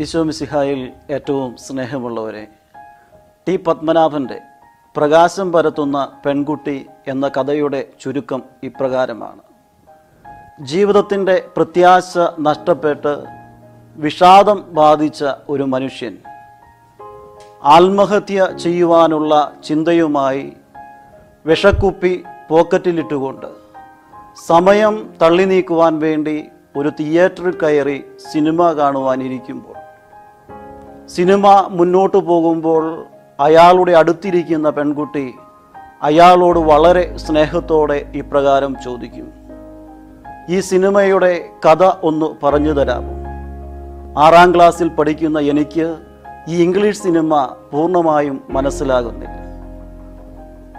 ഈശോമിസിഹായിൽ ഏറ്റവും സ്നേഹമുള്ളവരെ ടി പത്മനാഭന്റെ പ്രകാശം പരത്തുന്ന പെൺകുട്ടി എന്ന കഥയുടെ ചുരുക്കം ഇപ്രകാരമാണ്. ജീവിതത്തിന്റെ പ്രത്യാശ നഷ്ടപ്പെട്ട് വിഷാദം ബാധിച്ച ഒരു മനുഷ്യൻ ആത്മഹത്യ ചെയ്യുവാനുള്ള ചിന്തയുമായി വിഷക്കുപ്പി പോക്കറ്റിലിട്ടുകൊണ്ട് സമയം തള്ളി നീക്കുവാൻ വേണ്ടി ഒരു തിയേറ്ററിൽ കയറി സിനിമ കാണുവാനിരിക്കുമ്പോൾ സിനിമ മുന്നോട്ട് പോകുമ്പോൾ അയാളുടെ അടുത്തിരിക്കുന്ന പെൺകുട്ടി അയാളോട് വളരെ സ്നേഹത്തോടെ ഇപ്രകാരം ചോദിക്കും. ഈ സിനിമയുടെ കഥ ഒന്ന് പറഞ്ഞു തരാമോ? ആറാം ക്ലാസ്സിൽ പഠിക്കുന്ന എനിക്ക് ഈ ഇംഗ്ലീഷ് സിനിമ പൂർണമായും മനസ്സിലാകുന്നില്ല.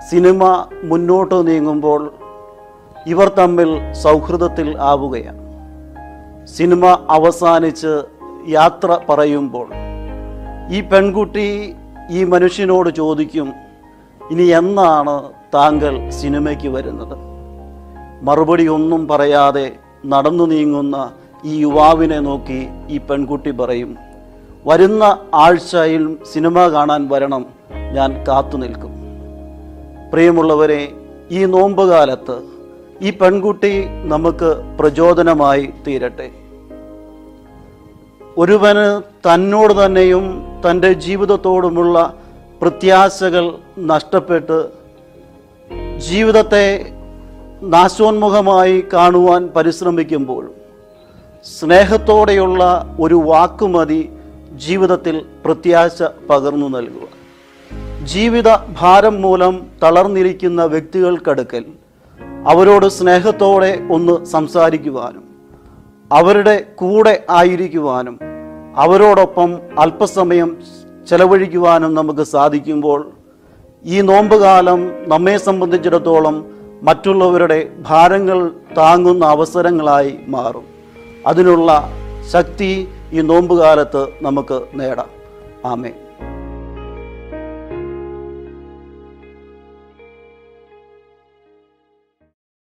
സിനിമ മുന്നോട്ട് നീങ്ങുമ്പോൾ ഇവർ തമ്മിൽ സൗഹൃദത്തിൽ ആവുകയാണ്. സിനിമ അവസാനിച്ച് യാത്ര പറയുമ്പോൾ ഈ പെൺകുട്ടി ഈ മനുഷ്യനോട് ചോദിക്കും ഇനി എന്നാണ് താങ്കൾ സിനിമയ്ക്ക് വരുന്നത്? മറുപടി ഒന്നും പറയാതെ നടന്നു നീങ്ങുന്ന ഈ യുവാവിനെ നോക്കി ഈ പെൺകുട്ടി പറയും വരുന്ന ആഴ്ചയിൽ സിനിമ കാണാൻ വരണം ഞാൻ കാത്തു നിൽക്കും. പ്രിയമുള്ളവരെ ഈ നോമ്പുകാലത്ത് ഈ പെൺകുട്ടി നമുക്ക് പ്രചോദനമായി തീരട്ടെ. ഒരുവന് തന്നോട് തന്നെയും തന്റെ ജീവിതത്തോടുമുള്ള പ്രത്യാശകൾ നഷ്ടപ്പെട്ട് ജീവിതത്തെ നാശോന്മുഖമായി കാണുവാൻ പരിശ്രമിക്കുമ്പോൾ സ്നേഹത്തോടെയുള്ള ഒരു വാക്കുമതി ജീവിതത്തിൽ പ്രത്യാശ പകർന്നു നൽകുക. ജീവിത ഭാരം മൂലം തളർന്നിരിക്കുന്ന വ്യക്തികൾക്കടുക്കൽ അവരോട് സ്നേഹത്തോടെ ഒന്ന് സംസാരിക്കുവാനും അവരുടെ കൂടെ ആയിരിക്കുവാനും അവരോടൊപ്പം അല്പസമയം ചെലവഴിക്കുവാനും നമുക്ക് സാധിക്കുമ്പോൾ ഈ നോമ്പുകാലം നമ്മെ സംബന്ധിച്ചിടത്തോളം മറ്റുള്ളവരുടെ ഭാരങ്ങൾ താങ്ങുന്ന അവസരങ്ങളായി മാറും. അതിനുള്ള ശക്തി ഈ നോമ്പുകാലത്ത് നമുക്ക് നേടാം. ആമേ